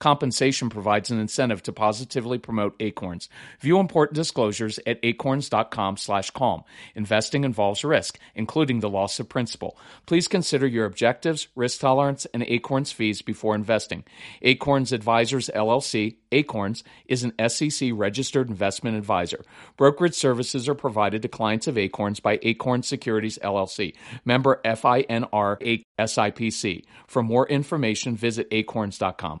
Compensation provides an incentive to positively promote Acorns. View important disclosures at acorns.com/calm. Investing involves risk, including the loss of principal. Please consider your objectives, risk tolerance, and Acorns fees before investing. Acorns Advisors LLC, Acorns, is an SEC registered investment advisor. Brokerage services are provided to clients of Acorns by Acorn Securities LLC, member FINRA SIPC. For more information, visit acorns.com.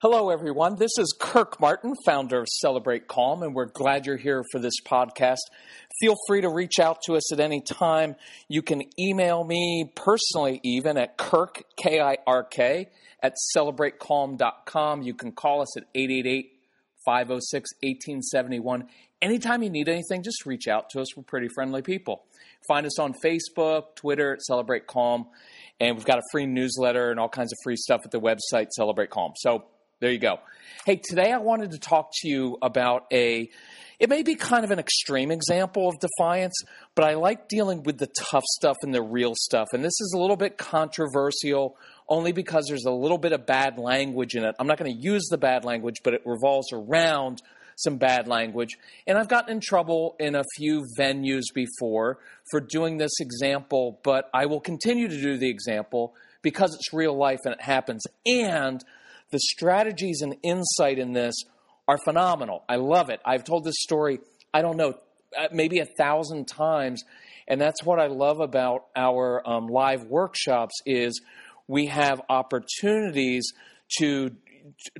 Hello, everyone. This is Kirk Martin, founder of Celebrate Calm, and we're glad you're here for this podcast. Feel free to reach out to us at any time. You can email me personally, even at Kirk, K I R K, at celebratecalm.com. You can call us at 888 506 1871. Anytime you need anything, just reach out to us. We're pretty friendly people. Find us on Facebook, Twitter at Celebrate Calm, and we've got a free newsletter and all kinds of free stuff at the website Celebrate Calm. So there you go. Hey, today I wanted to talk to you about a, it may be kind of an extreme example of defiance, but I like dealing with the tough stuff and the real stuff. And this is a little bit controversial only because there's a little bit of bad language in it. I'm not going to use the bad language, but it revolves around some bad language. And I've gotten in trouble in a few venues before for doing this example, but I will continue to do the example because it's real life and it happens. And the strategies and insight in this are phenomenal. I love it. I've told this story, I don't know, uh, maybe a thousand times. And that's what I love about our um, live workshops is we have opportunities to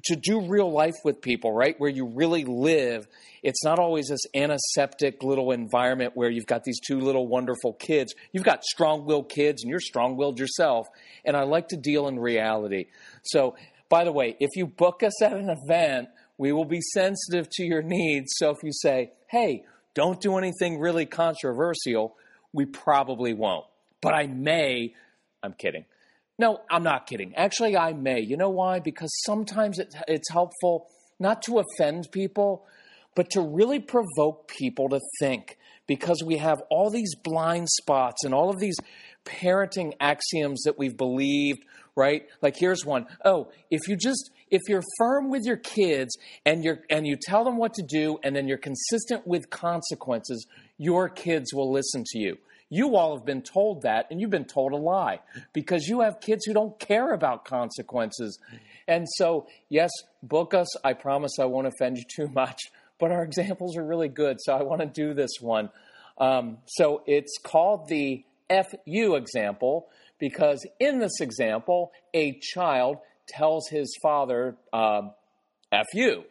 to do real life with people, right? Where you really live. It's not always this antiseptic little environment where you've got these two little wonderful kids. You've got strong willed kids and you're strong willed yourself. And I like to deal in reality. So by the way, if you book us at an event, we will be sensitive to your needs. So if you say, hey, don't do anything really controversial, we probably won't. But I may, I'm kidding. No, I'm not kidding. Actually, I may. You know why? Because sometimes it, it's helpful not to offend people, but to really provoke people to think. Because we have all these blind spots and all of these parenting axioms that we've believed right? Like here's one. Oh, if you just if you're firm with your kids and you're and you tell them what to do and then you're consistent with consequences, your kids will listen to you. You all have been told that and you've been told a lie because you have kids who don't care about consequences. And so, yes, book us. I promise I won't offend you too much, but our examples are really good. So I want to do this one. Um, so it's called the FU example because in this example, a child tells his father, um, F you.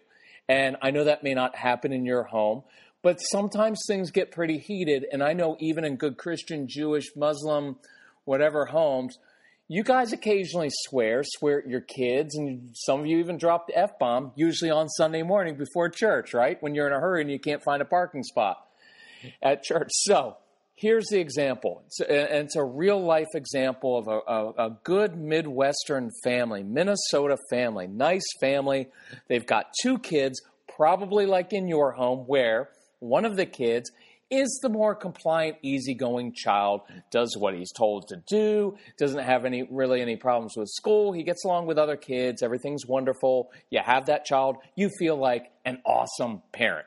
And I know that may not happen in your home, but sometimes things get pretty heated. And I know even in good Christian, Jewish, Muslim, whatever homes, you guys occasionally swear, swear at your kids, and some of you even drop the F bomb, usually on Sunday morning before church, right? When you're in a hurry and you can't find a parking spot at church. So, here's the example. It's a, it's a real life example of a, a, a, good Midwestern family, Minnesota family, nice family. They've got two kids, probably like in your home, where one of the kids is the more compliant, easygoing child, does what he's told to do, doesn't have any really any problems with school. He gets along with other kids, everything's wonderful. You have that child, you feel like an awesome parent.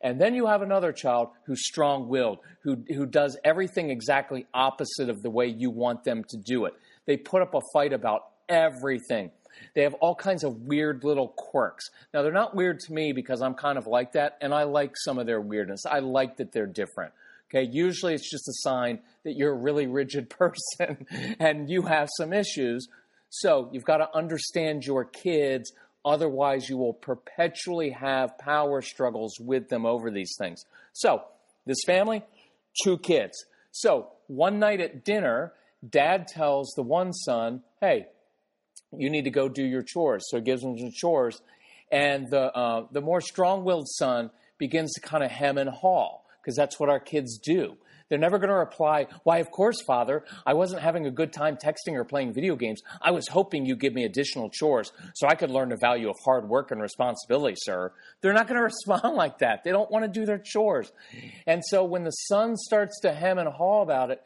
And then you have another child who's strong willed, who, who does everything exactly opposite of the way you want them to do it. They put up a fight about everything. They have all kinds of weird little quirks. Now, they're not weird to me because I'm kind of like that, and I like some of their weirdness. I like that they're different. Okay, usually it's just a sign that you're a really rigid person and you have some issues. So you've got to understand your kids, otherwise, you will perpetually have power struggles with them over these things. So, this family, two kids. So, one night at dinner, dad tells the one son, Hey, you need to go do your chores. So he gives him some chores. And the, uh, the more strong willed son begins to kind of hem and haw because that's what our kids do. They're never going to reply, Why, of course, Father. I wasn't having a good time texting or playing video games. I was hoping you'd give me additional chores so I could learn the value of hard work and responsibility, sir. They're not going to respond like that. They don't want to do their chores. And so when the son starts to hem and haw about it,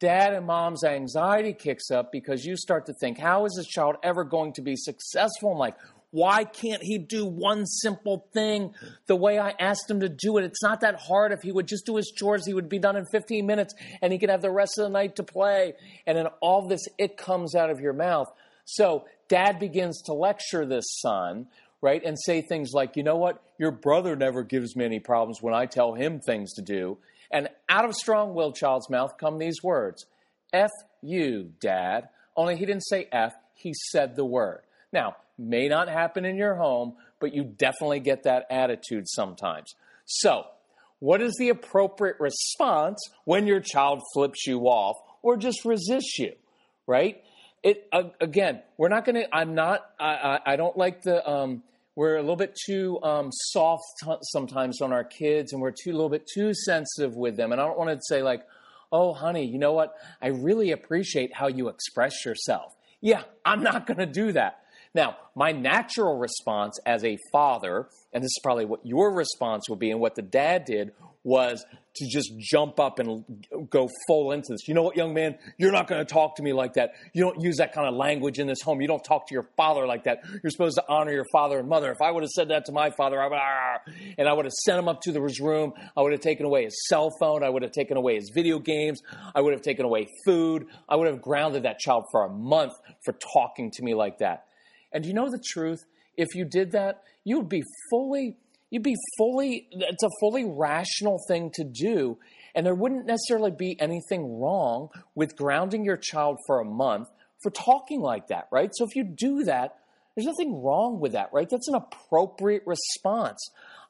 dad and mom's anxiety kicks up because you start to think, how is this child ever going to be successful in life? Why can't he do one simple thing the way I asked him to do it? It's not that hard. If he would just do his chores, he would be done in 15 minutes and he could have the rest of the night to play. And then all this, it comes out of your mouth. So dad begins to lecture this son, right? And say things like, you know what? Your brother never gives me any problems when I tell him things to do. And out of strong willed child's mouth come these words F you, Dad. Only he didn't say F, he said the word. Now, may not happen in your home, but you definitely get that attitude sometimes. So, what is the appropriate response when your child flips you off or just resists you, right? It uh, again, we're not going to. I'm not. I, I, I don't like the um, we're a little bit too um, soft t- sometimes on our kids and we're too a little bit too sensitive with them and i don't want to say like oh honey you know what i really appreciate how you express yourself yeah i'm not going to do that now my natural response as a father and this is probably what your response would be and what the dad did was to just jump up and go full into this. You know what, young man? You're not going to talk to me like that. You don't use that kind of language in this home. You don't talk to your father like that. You're supposed to honor your father and mother. If I would have said that to my father, I would, and I would have sent him up to his room. I would have taken away his cell phone. I would have taken away his video games. I would have taken away food. I would have grounded that child for a month for talking to me like that. And you know the truth? If you did that, you would be fully you'd be fully it's a fully rational thing to do. And there wouldn't necessarily be anything wrong with grounding your child for a month for talking like that right? So if you do that there's nothing wrong with that right? That's an appropriate response.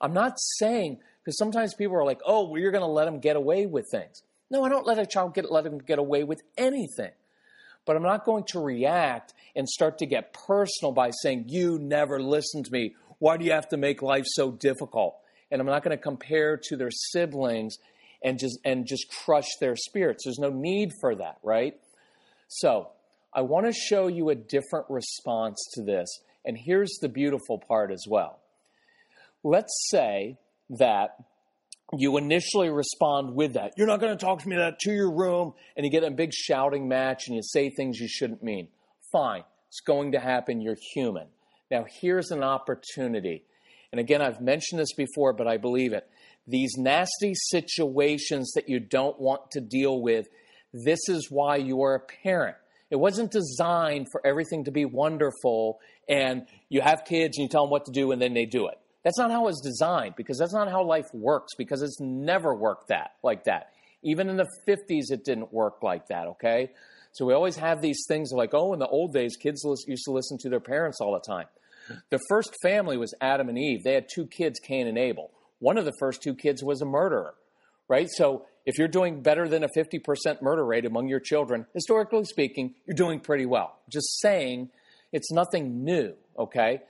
I'm not saying because sometimes people are like oh well you're going to let them get away with things. No i don't let a child get let them get away with anything but i'm not going to react and start to get personal by saying you never listened to me why do you have to make life so difficult? And I'm not going to compare to their siblings and just and just crush their spirits. There's no need for that, right? So, I want to show you a different response to this. And here's the beautiful part as well. Let's say that you initially respond with that. You're not going to talk to me that to your room, and you get a big shouting match and you say things you shouldn't mean. Fine, it's going to happen. You're human. Now, here's an opportunity. And again, I've mentioned this before, but I believe it. These nasty situations that you don't want to deal with, this is why you are a parent. It wasn't designed for everything to be wonderful and you have kids and you tell them what to do and then they do it. That's not how it's designed because that's not how life works because it's never worked that like that. Even in the 50s, it didn't work like that, okay? So we always have these things like, oh, in the old days, kids used to listen to their parents all the time. The first family was Adam and Eve. They had two kids, Cain and Abel. One of the first two kids was a murderer, right? So if you're doing better than a 50% murder rate among your children, historically speaking, you're doing pretty well. Just saying it's nothing new, okay?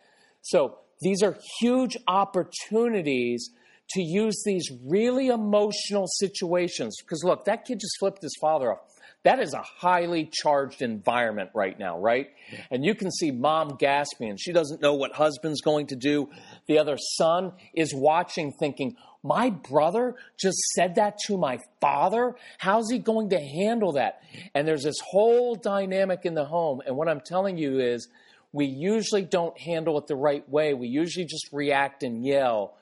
So these are huge opportunities to use these really emotional situations. Because look, that kid just flipped his father off. That is a highly charged environment right now, right? And you can see mom gasping. She doesn't know what husband's going to do. The other son is watching, thinking, my brother just said that to my father? How's he going to handle that? And there's this whole dynamic in the home. And what I'm telling you is, we usually don't handle it the right way. We usually just react and yell.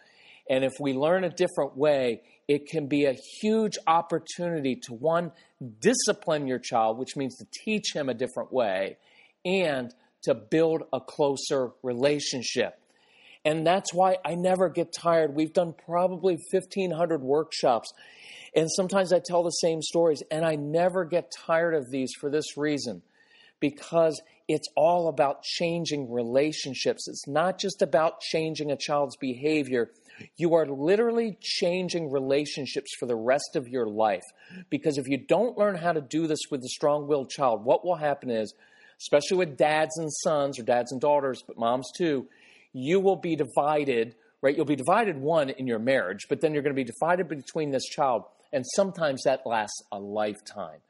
And if we learn a different way, it can be a huge opportunity to one, discipline your child, which means to teach him a different way, and to build a closer relationship. And that's why I never get tired. We've done probably 1,500 workshops. And sometimes I tell the same stories, and I never get tired of these for this reason because it's all about changing relationships. It's not just about changing a child's behavior. You are literally changing relationships for the rest of your life. Because if you don't learn how to do this with a strong willed child, what will happen is, especially with dads and sons or dads and daughters, but moms too, you will be divided, right? You'll be divided, one, in your marriage, but then you're going to be divided between this child. And sometimes that lasts a lifetime.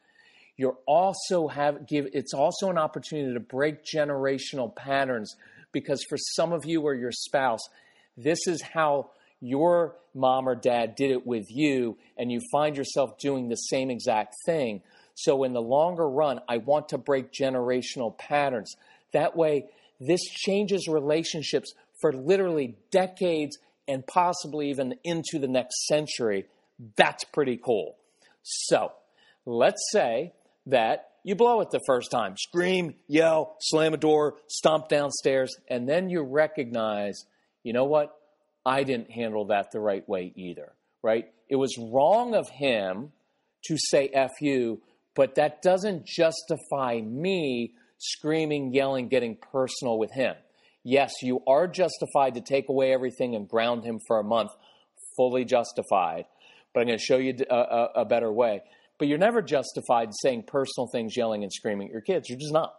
You're also have give it's also an opportunity to break generational patterns because for some of you or your spouse, this is how your mom or dad did it with you, and you find yourself doing the same exact thing. So, in the longer run, I want to break generational patterns. That way, this changes relationships for literally decades and possibly even into the next century. That's pretty cool. So, let's say that you blow it the first time scream, yell, slam a door, stomp downstairs, and then you recognize, you know what? I didn't handle that the right way either, right? It was wrong of him to say F you, but that doesn't justify me screaming, yelling, getting personal with him. Yes, you are justified to take away everything and ground him for a month, fully justified. But I'm going to show you a, a, uh, uh, a better way. But you're never justified saying personal things, yelling and screaming at your kids. You're just not.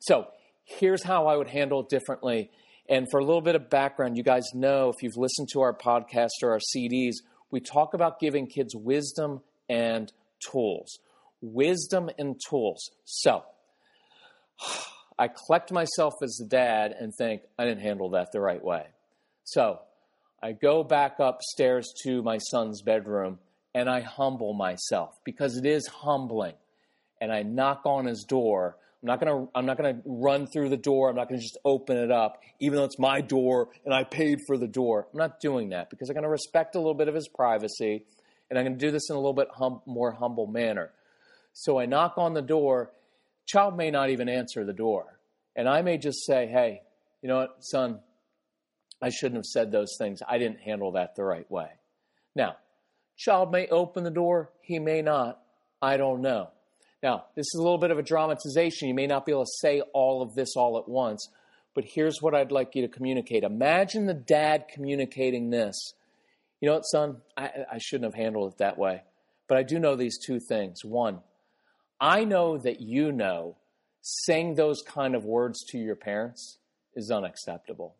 So here's how I would handle it differently. And for a little bit of background, you guys know if you've listened to our podcast or our CDs, we talk about giving kids wisdom and tools. Wisdom and tools. So, I collect myself as a dad and think, I didn't handle that the right way. So, I go back upstairs to my son's bedroom and I humble myself because it is humbling. And I knock on his door I'm not gonna I'm not gonna run through the door. I'm not gonna just open it up, even though it's my door and I paid for the door. I'm not doing that because I'm gonna respect a little bit of his privacy, and I'm gonna do this in a little bit hum, more humble manner. So I knock on the door. Child may not even answer the door, and I may just say, "Hey, you know what, son? I shouldn't have said those things. I didn't handle that the right way." Now, child may open the door. He may not. I don't know. Now, this is a little bit of a dramatization. You may not be able to say all of this all at once, but here's what I'd like you to communicate. Imagine the dad communicating this. You know what, son? I, I shouldn't have handled it that way. But I do know these two things. One, I know that you know saying those kind of words to your parents is unacceptable.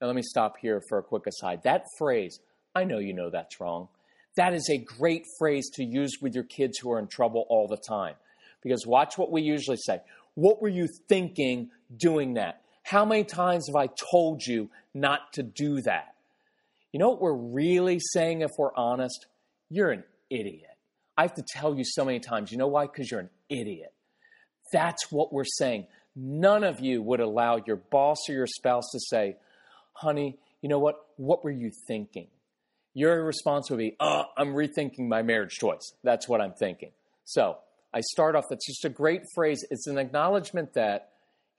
Now, let me stop here for a quick aside. That phrase, I know you know that's wrong. That is a great phrase to use with your kids who are in trouble all the time. Because watch what we usually say. What were you thinking doing that? How many times have I told you not to do that? You know what we're really saying if we're honest? You're an idiot. I have to tell you so many times. You know why? Because you're an idiot. That's what we're saying. None of you would allow your boss or your spouse to say, honey, you know what? What were you thinking? Your response would be, uh, I'm rethinking my marriage choice. That's what I'm thinking. So I start off, that's just a great phrase. It's an acknowledgement that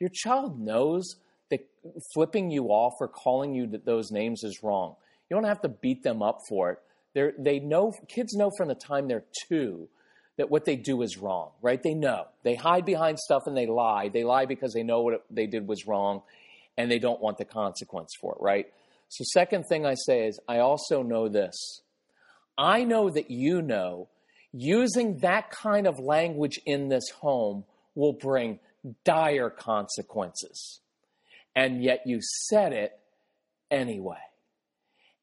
your child knows that flipping you off or calling you those names is wrong. You don't have to beat them up for it. They're, they know, kids know from the time they're two that what they do is wrong, right? They know. They hide behind stuff and they lie. They lie because they know what they did was wrong and they don't want the consequence for it, right? So, second thing I say is, I also know this. I know that you know using that kind of language in this home will bring dire consequences. And yet you said it anyway.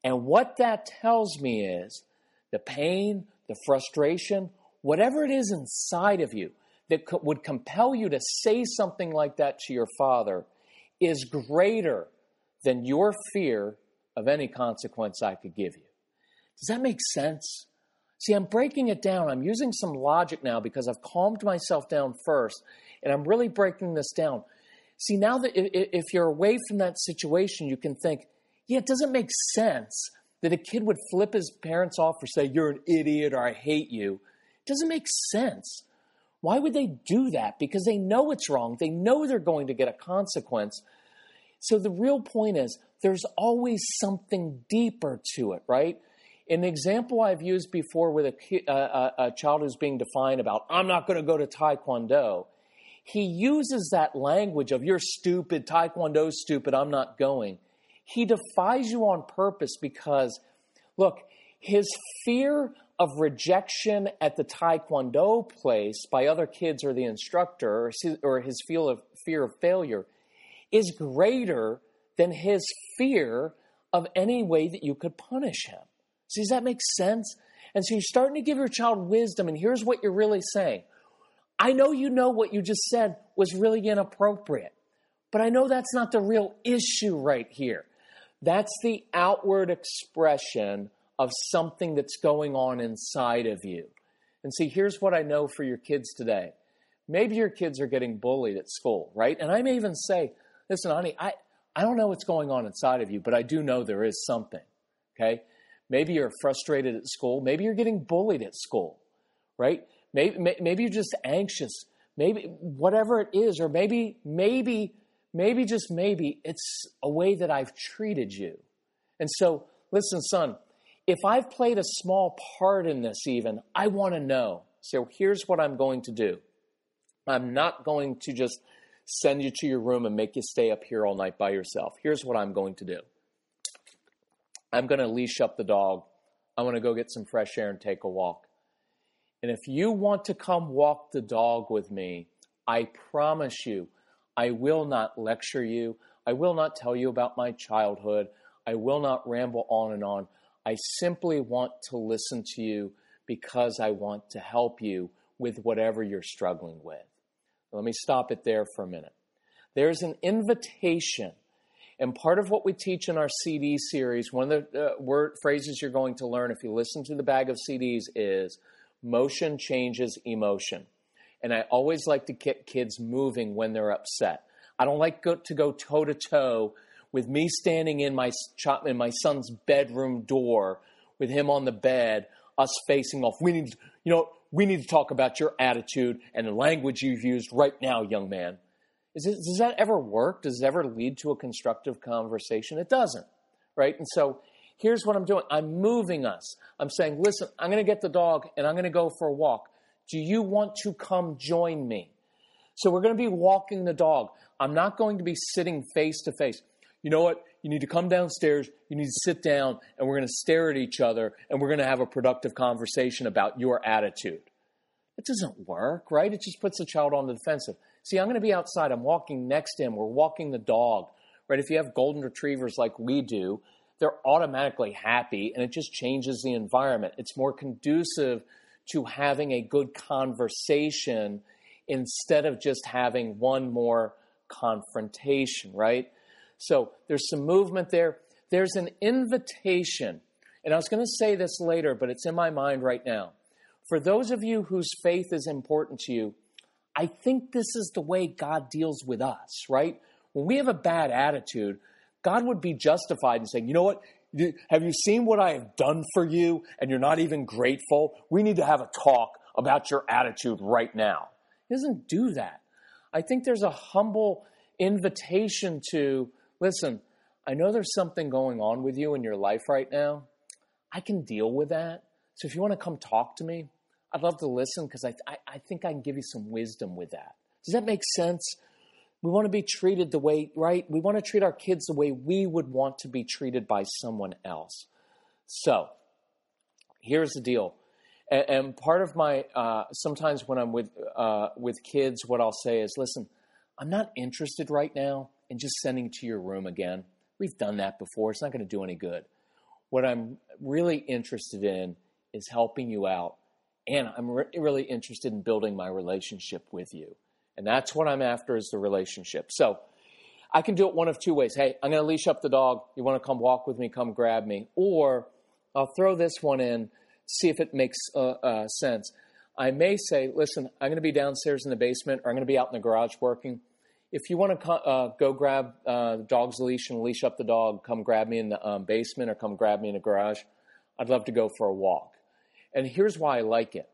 And what that tells me is the pain, the frustration, whatever it is inside of you that co- would compel you to say something like that to your father is greater than your fear of any consequence I could give you. Does that make sense? See, I'm breaking it down. I'm using some logic now because I've calmed myself down first, and I'm really breaking this down. See, now that if you're away from that situation, you can think, yeah, it doesn't make sense that a kid would flip his parents off or say, You're an idiot or I hate you, doesn't make sense. Why would they do that? Because they know it's wrong. They know they're going to get a consequence. So the real point is there's always something deeper to it, right? An example I've used before with a, a, a child who's being defined about, I'm not going to go to Taekwondo. He uses that language of, you're stupid, Taekwondo's stupid, I'm not going. He defies you on purpose because, look, his fear of rejection at the Taekwondo place by other kids or the instructor, or his feel of fear of failure, is greater than his fear of any way that you could punish him. See, does that make sense? And so you're starting to give your child wisdom, and here's what you're really saying. I know you know what you just said was really inappropriate, but I know that's not the real issue right here. That's the outward expression of something that's going on inside of you. And see, here's what I know for your kids today. Maybe your kids are getting bullied at school, right? And I may even say, listen, honey, I, I don't know what's going on inside of you, but I do know there is something, okay? Maybe you're frustrated at school. Maybe you're getting bullied at school, right? Maybe, maybe you're just anxious. Maybe whatever it is, or maybe, maybe maybe just maybe it's a way that I've treated you. And so, listen, son, if I've played a small part in this, even, I want to know. So here's what I'm going to do I'm not going to just send you to your room and make you stay up here all night by yourself. Here's what I'm going to do I'm going to leash up the dog. I'm going to go get some fresh air and take a walk. And if you want to come walk the dog with me, I promise you, I will not lecture you. I will not tell you about my childhood. I will not ramble on and on. I simply want to listen to you because I want to help you with whatever you're struggling with. Let me stop it there for a minute. There's an invitation. And part of what we teach in our CD series, one of the uh, word phrases you're going to learn if you listen to the bag of CDs is motion changes emotion and I always like to get kids moving when they're upset. I don't like go, to go toe to toe with me standing in my in my son's bedroom door with him on the bed, us facing off. We need, you know, we need to talk about your attitude and the language you've used right now, young man. Does that ever work? Does it ever lead to a constructive conversation? It doesn't, right? And so here's what I'm doing. I'm moving us. I'm saying, listen, I'm going to get the dog and I'm going to go for a walk. Do you want to come join me? So we're going to be walking the dog. I'm not going to be sitting face to face. You know what? You need to come downstairs, you need to sit down, and we're going to stare at each other and we're going to have a productive conversation about your attitude. It doesn't work, right? It just puts the child on the defensive. See, I'm going to be outside. I'm walking next to him. We're walking the dog, right? If you have golden retrievers like we do, they're automatically happy and it just changes the environment. It's more conducive to having a good conversation instead of just having one more confrontation, right? So there's some movement there. There's an invitation. And I was going to say this later, but it's in my mind right now. For those of you whose faith is important to you, I think this is the way God deals with us, right? When we have a bad attitude, God would be justified in saying, you know what? Have you seen what I have done for you and you're not even grateful? We need to have a talk about your attitude right now. He doesn't do that. I think there's a humble invitation to listen, I know there's something going on with you in your life right now. I can deal with that. So if you want to come talk to me, I'd love to listen because I, I, I think I can give you some wisdom with that. Does that make sense? We want to be treated the way, right? We want to treat our kids the way we would want to be treated by someone else. So, here's the deal. And, part of my, uh, sometimes when I'm with, uh, with kids, what I'll say is, listen, I'm not interested right now in just sending to your room again. We've done that before. It's not going to do any good. What I'm really interested in is helping you out. And I'm re- really interested in building my relationship with you. And that's what I'm after is the relationship. So I can do it one of two ways. Hey, I'm going to leash up the dog. You want to come walk with me? Come grab me. Or I'll throw this one in, see if it makes uh, uh, sense. I may say, listen, I'm going to be downstairs in the basement or I'm going to be out in the garage working. If you want to uh, go grab uh, the dog's leash and leash up the dog, come grab me in the um, basement or come grab me in the garage. I'd love to go for a walk. And here's why I like it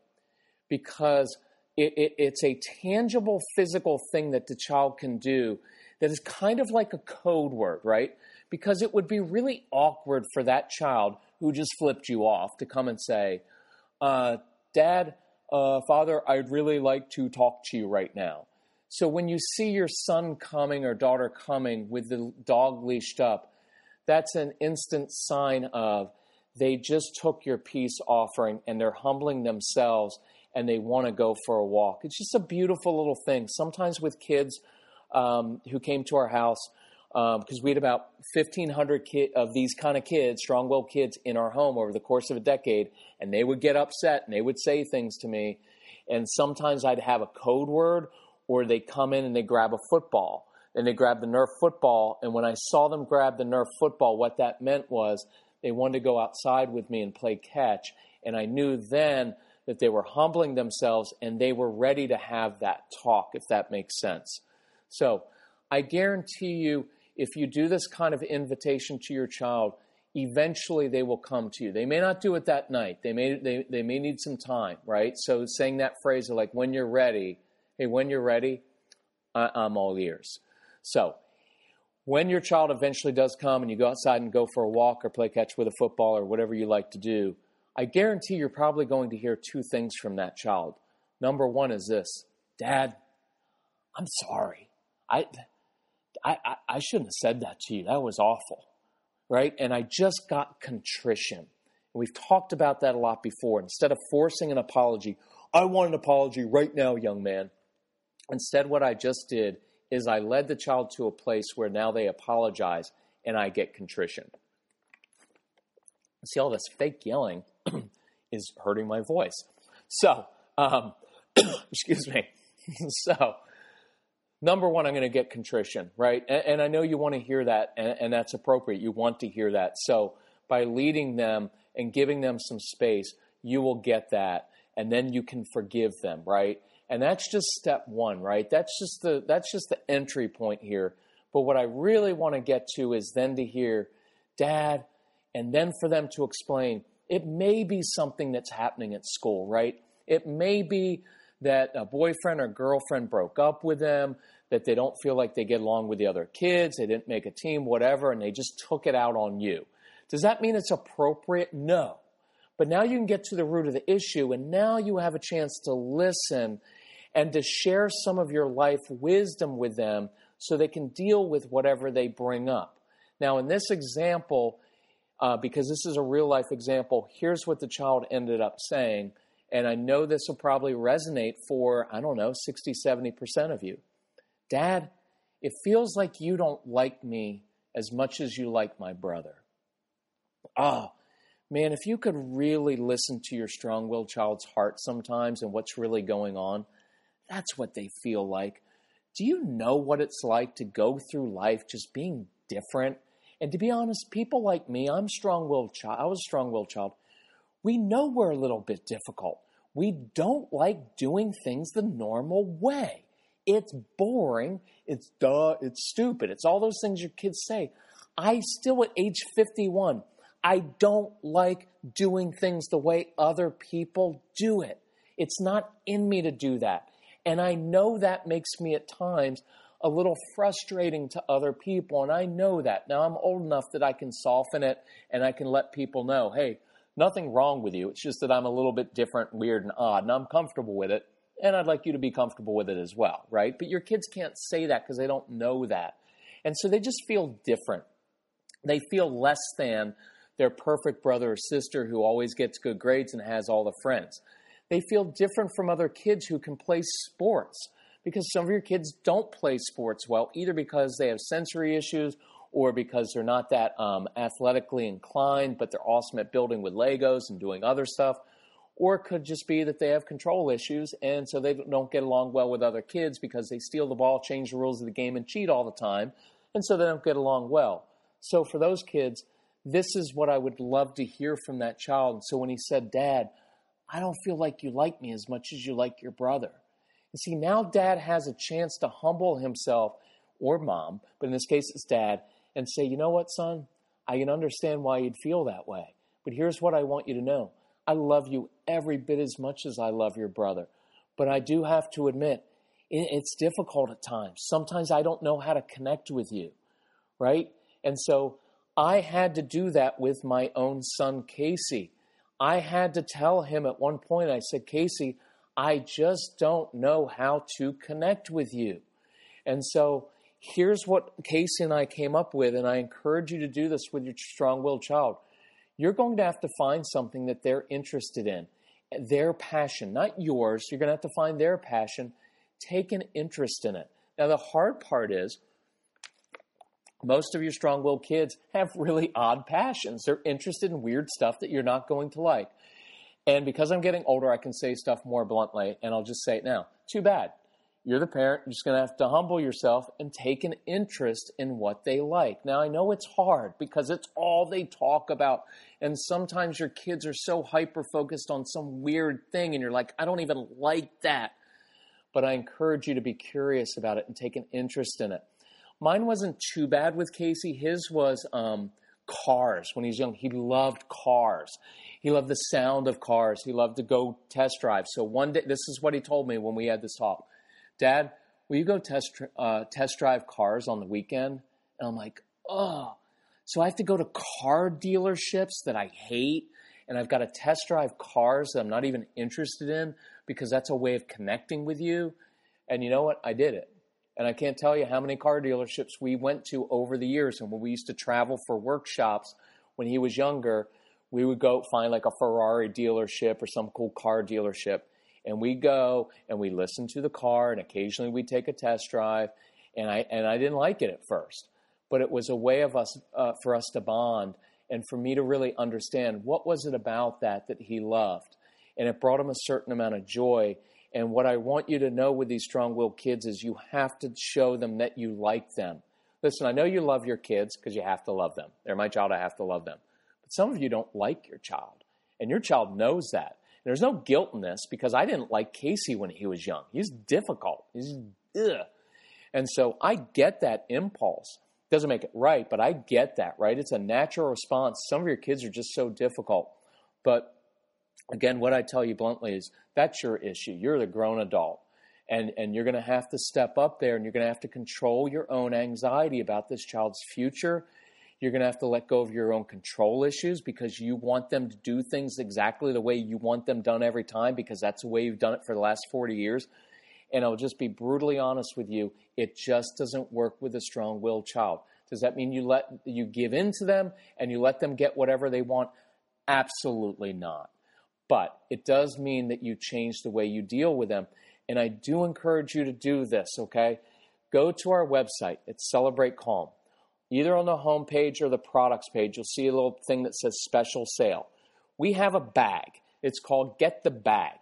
because it, it, it's a tangible physical thing that the child can do that is kind of like a code word, right? Because it would be really awkward for that child who just flipped you off to come and say, uh, Dad, uh, Father, I'd really like to talk to you right now. So when you see your son coming or daughter coming with the dog leashed up, that's an instant sign of they just took your peace offering and they're humbling themselves and they want to go for a walk. It's just a beautiful little thing. Sometimes with kids um, who came to our house, because um, we had about 1,500 ki- of these kind of kids, strong willed kids, in our home over the course of a decade, and they would get upset and they would say things to me. And sometimes I'd have a code word, or they come in and they grab a football. And they grab the Nerf football. And when I saw them grab the Nerf football, what that meant was they wanted to go outside with me and play catch. And I knew then that they were humbling themselves and they were ready to have that talk, if that makes sense. So I guarantee you, if you do this kind of invitation to your child, eventually they will come to you. They may not do it that night. They may they, they may need some time, right? So saying that phrase of like when you're ready, hey, when you're ready, I, I'm all ears. So when your child eventually does come and you go outside and go for a walk or play catch with a football or whatever you like to do, I guarantee you're probably going to hear two things from that child. Number one is this Dad, I'm sorry. I, I, I shouldn't have said that to you. That was awful. Right? And I just got contrition. And we've talked about that a lot before. Instead of forcing an apology, I want an apology right now, young man. Instead, what I just did is I led the child to a place where now they apologize and I get contrition. See, all this fake yelling is hurting my voice. So, um, excuse me. so, number one, I'm going to get contrition, right? And, and, I know you want to hear that, and, and that's appropriate. You want to hear that. So, by leading them and giving them some space, you will get that, and then you can forgive them, right? And that's just step one, right? That's just the that's just the entry point here. But what I really want to get to is then to hear, Dad, and then for them to explain. It may be something that's happening at school, right? It may be that a boyfriend or girlfriend broke up with them, that they don't feel like they get along with the other kids, they didn't make a team, whatever, and they just took it out on you. Does that mean it's appropriate? No. But now you can get to the root of the issue, and now you have a chance to listen and to share some of your life wisdom with them so they can deal with whatever they bring up. Now, in this example, uh, because this is a real life example, here's what the child ended up saying. And I know this will probably resonate for, I don't know, 60, 70% of you. Dad, it feels like you don't like me as much as you like my brother. Oh, man, if you could really listen to your strong willed child's heart sometimes and what's really going on, that's what they feel like. Do you know what it's like to go through life just being different? And to be honest, people like me, I'm strong-willed child. I was a strong-willed child. We know we're a little bit difficult. We don't like doing things the normal way. It's boring. It's duh. It's stupid. It's all those things your kids say. I still, at age 51, I don't like doing things the way other people do it. It's not in me to do that. And I know that makes me at times a little frustrating to other people. And I know that. Now I'm old enough that I can soften it and I can let people know, hey, nothing wrong with you. It's just that I'm a little bit different, weird, and odd, and I'm comfortable with it. And I'd like you to be comfortable with it as well, right? But your kids can't say that because they don't know that. And so they just feel different. They feel less than their perfect brother or sister who always gets good grades and has all the friends. They feel different from other kids who can play sports because some of your kids don't play sports well, either because they have sensory issues or because they're not that um, athletically inclined, but they're awesome at building with Legos and doing other stuff. Or it could just be that they have control issues and so they don't get along well with other kids because they steal the ball, change the rules of the game, and cheat all the time. And so they don't get along well. So for those kids, this is what I would love to hear from that child. So when he said, Dad, I don't feel like you like me as much as you like your brother. And see, now dad has a chance to humble himself or mom, but in this case it's dad, and say, you know what, son? I can understand why you'd feel that way. But here's what I want you to know I love you every bit as much as I love your brother. But I do have to admit, it's difficult at times. Sometimes I don't know how to connect with you, right? And so I had to do that with my own son, Casey. I had to tell him at one point, I said, Casey, I just don't know how to connect with you. And so here's what Casey and I came up with, and I encourage you to do this with your strong willed child. You're going to have to find something that they're interested in, their passion, not yours. You're going to have to find their passion. Take an interest in it. Now, the hard part is, most of your strong willed kids have really odd passions. They're interested in weird stuff that you're not going to like. And because I'm getting older, I can say stuff more bluntly, and I'll just say it now. Too bad. You're the parent, you're just going to have to humble yourself and take an interest in what they like. Now, I know it's hard because it's all they talk about. And sometimes your kids are so hyper focused on some weird thing, and you're like, I don't even like that. But I encourage you to be curious about it and take an interest in it. Mine wasn't too bad with Casey. His was um, cars. When he was young, he loved cars. He loved the sound of cars. He loved to go test drive. So one day, this is what he told me when we had this talk. Dad, will you go test uh, test drive cars on the weekend? And I'm like, oh. So I have to go to car dealerships that I hate, and I've got to test drive cars that I'm not even interested in because that's a way of connecting with you. And you know what? I did it. And I can't tell you how many car dealerships we went to over the years. And when we used to travel for workshops when he was younger, we would go find like a Ferrari dealership or some cool car dealership. And we go and we listen to the car, and occasionally we take a test drive. And I and I didn't like it at first, but it was a way of us uh, for us to bond and for me to really understand what was it about that that he loved, and it brought him a certain amount of joy. And what I want you to know with these strong-willed kids is you have to show them that you like them. Listen, I know you love your kids because you have to love them. They're my child. I have to love them. But some of you don't like your child, and your child knows that. There's no guilt in this because I didn't like Casey when he was young. He's difficult. He's ugh. And so I get that impulse. Doesn't make it right, but I get that, right? It's a natural response. Some of your kids are just so difficult. But again, what I tell you bluntly is that's your issue. You're the grown adult. And, and you're going to have to step up there and you're going to have to control your own anxiety about this child's future you're going to have to let go of your own control issues because you want them to do things exactly the way you want them done every time because that's the way you've done it for the last 40 years. And I'll just be brutally honest with you, it just doesn't work with a strong-willed child. Does that mean you let you give in to them and you let them get whatever they want? Absolutely not. But it does mean that you change the way you deal with them. And I do encourage you to do this, okay? Go to our website. It's Celebrate Calm either on the home page or the products page, you'll see a little thing that says special sale. We have a bag. It's called Get the Bag.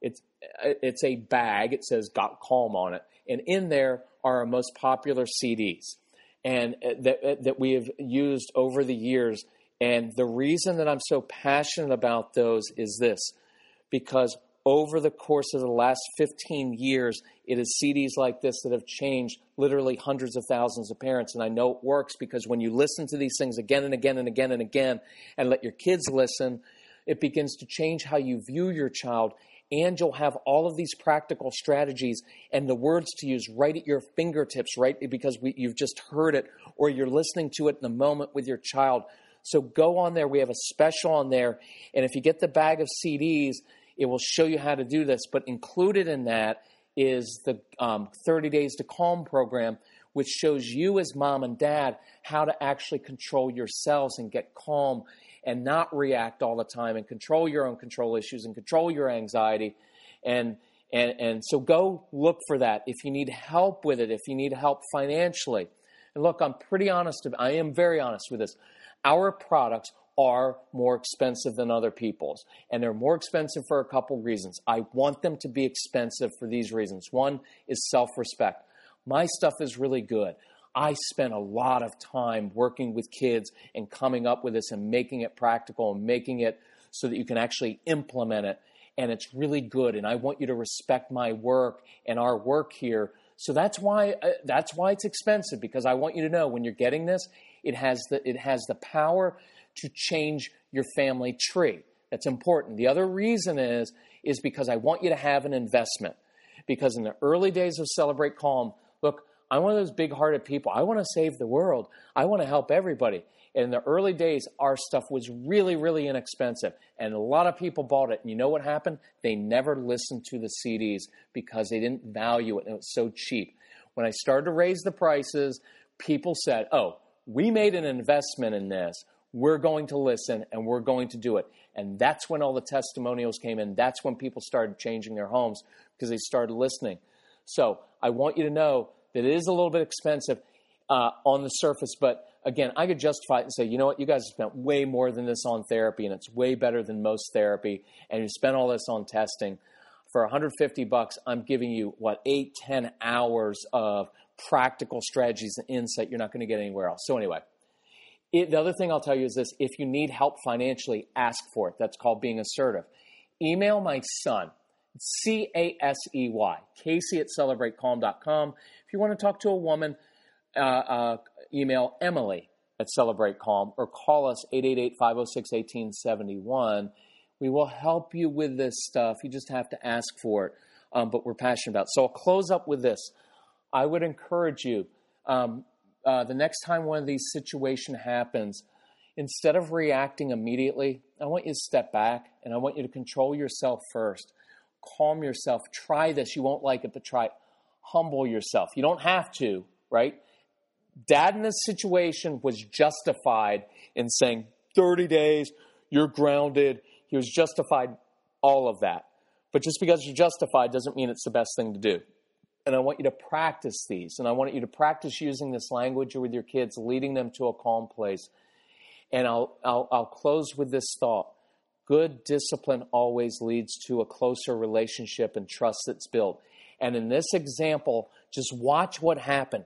It's it's a bag. It says Got Calm on it, and in there are our most popular CDs, and uh, that uh, that we have used over the years. And the reason that I'm so passionate about those is this, because over the course of the last 15 years, it is CDs like this that have changed literally hundreds of thousands of parents. And I know it works because when you listen to these things again and again and again and again and let your kids listen, it begins to change how you view your child. And you'll have all of these practical strategies and the words to use right at your fingertips, right? Because we, you've just heard it or you're listening to it in the moment with your child. So go on there. We have a special on there. And if you get the bag of CDs, it will show you how to do this. But included in that is the um, 30 Days to Calm program, which shows you as mom and dad how to actually control yourselves and get calm and not react all the time and control your own control issues and control your anxiety. And, and, and so go look for that. If you need help with it, if you need help financially. And look, I'm pretty honest. I am very honest with this. Our products are more expensive than other people's. And they're more expensive for a couple reasons. I want them to be expensive for these reasons. One is self respect. My stuff is really good. I spent a lot of time working with kids and coming up with this and making it practical and making it so that you can actually implement it. and it's really good and I want you to respect my work and our work here. So that's why uh, that's why it's expensive because I want you to know when you're getting this, it has the it has the power to change your family tree. That's important. The other reason is is because I want you to have an investment. Because in the early days of Celebrate Calm, look, I'm one of those big-hearted people. I want to save the world. I want to help everybody in the early days, our stuff was really, really inexpensive. And a lot of people bought it. And you know what happened? They never listened to the CDs because they didn't value it and it was so cheap. When I started to raise the prices, people said, oh, we made an investment in this. We're going to listen and we're going to do it. And that's when all the testimonials came in. That's when people started changing their homes because they started listening. So I want you to know that it is a little bit expensive uh, on the surface, but again, I could justify it and say, you know what, you guys spent way more than this on therapy, and it's way better than most therapy, and you spent all this on testing. For 150 bucks, I'm giving you what eight, ten hours of practical strategies and insight you're not going to get anywhere else. So anyway, it, the other thing I'll tell you is this: if you need help financially, ask for it. That's called being assertive. Email my son. C A S E Y, Casey at celebratecalm.com. If you want to talk to a woman, uh, uh, email Emily at Celebrate Calm or call us 888 506 1871. We will help you with this stuff. You just have to ask for it, um, but we're passionate about. So I'll close up with this. I would encourage you um, uh, the next time one of these situations happens, instead of reacting immediately, I want you to step back and I want you to control yourself first. Calm yourself. Try this. You won't like it, but try it. Humble yourself. You don't have to, right? Dad in this situation was justified in saying 30 days, you're grounded. He was justified all of that. But just because you're justified doesn't mean it's the best thing to do. And I want you to practice these. And I want you to practice using this language with your kids, leading them to a calm place. And I'll, I'll, I'll close with this thought. Good discipline always leads to a closer relationship and trust that's built. And in this example, just watch what happened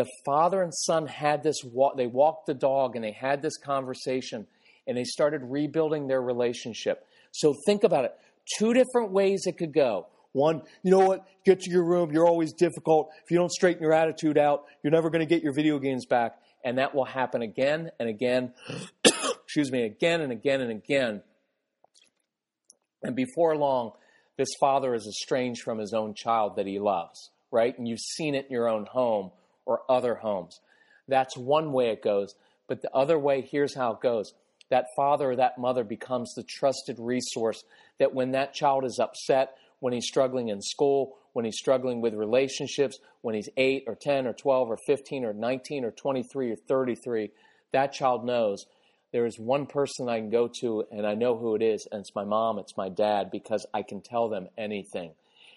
the father and son had this walk, they walked the dog and they had this conversation and they started rebuilding their relationship. So think about it. Two different ways it could go. One, you know what? Get to your room. You're always difficult. If you don't straighten your attitude out, you're never going to get your video games back. And that will happen again and again. excuse me, again and again and again. And before long, this father is estranged from his own child that he loves, right? And you've seen it in your own home or other homes. That's one way it goes. But the other way, here's how it goes that father or that mother becomes the trusted resource that when that child is upset, when he's struggling in school, when he's struggling with relationships, when he's 8 or 10 or 12 or 15 or 19 or 23 or 33, that child knows there is one person I can go to and I know who it is, and it's my mom, it's my dad, because I can tell them anything.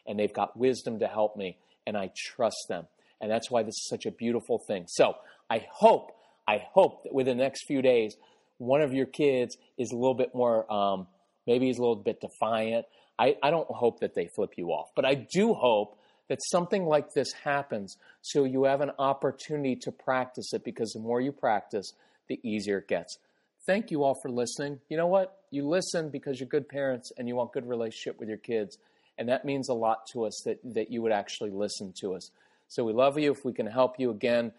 And they've got wisdom to help me, and I trust them. And that's why this is such a beautiful thing. So I hope, I hope that within the next few days, one of your kids is a little bit more, um, maybe he's a little bit defiant. I, I don't hope that they flip you off, but I do hope that something like this happens so you have an opportunity to practice it because the more you practice, the easier it gets. Thank you all for listening. You know what? You listen because you're good parents and you want good relationship with your kids. And that means a lot to us that, that you would actually listen to us. So we love you. If we can help you again,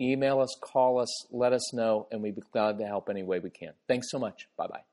email us, call us, let us know, and we'd be glad to help any way we can. Thanks so much. Bye bye.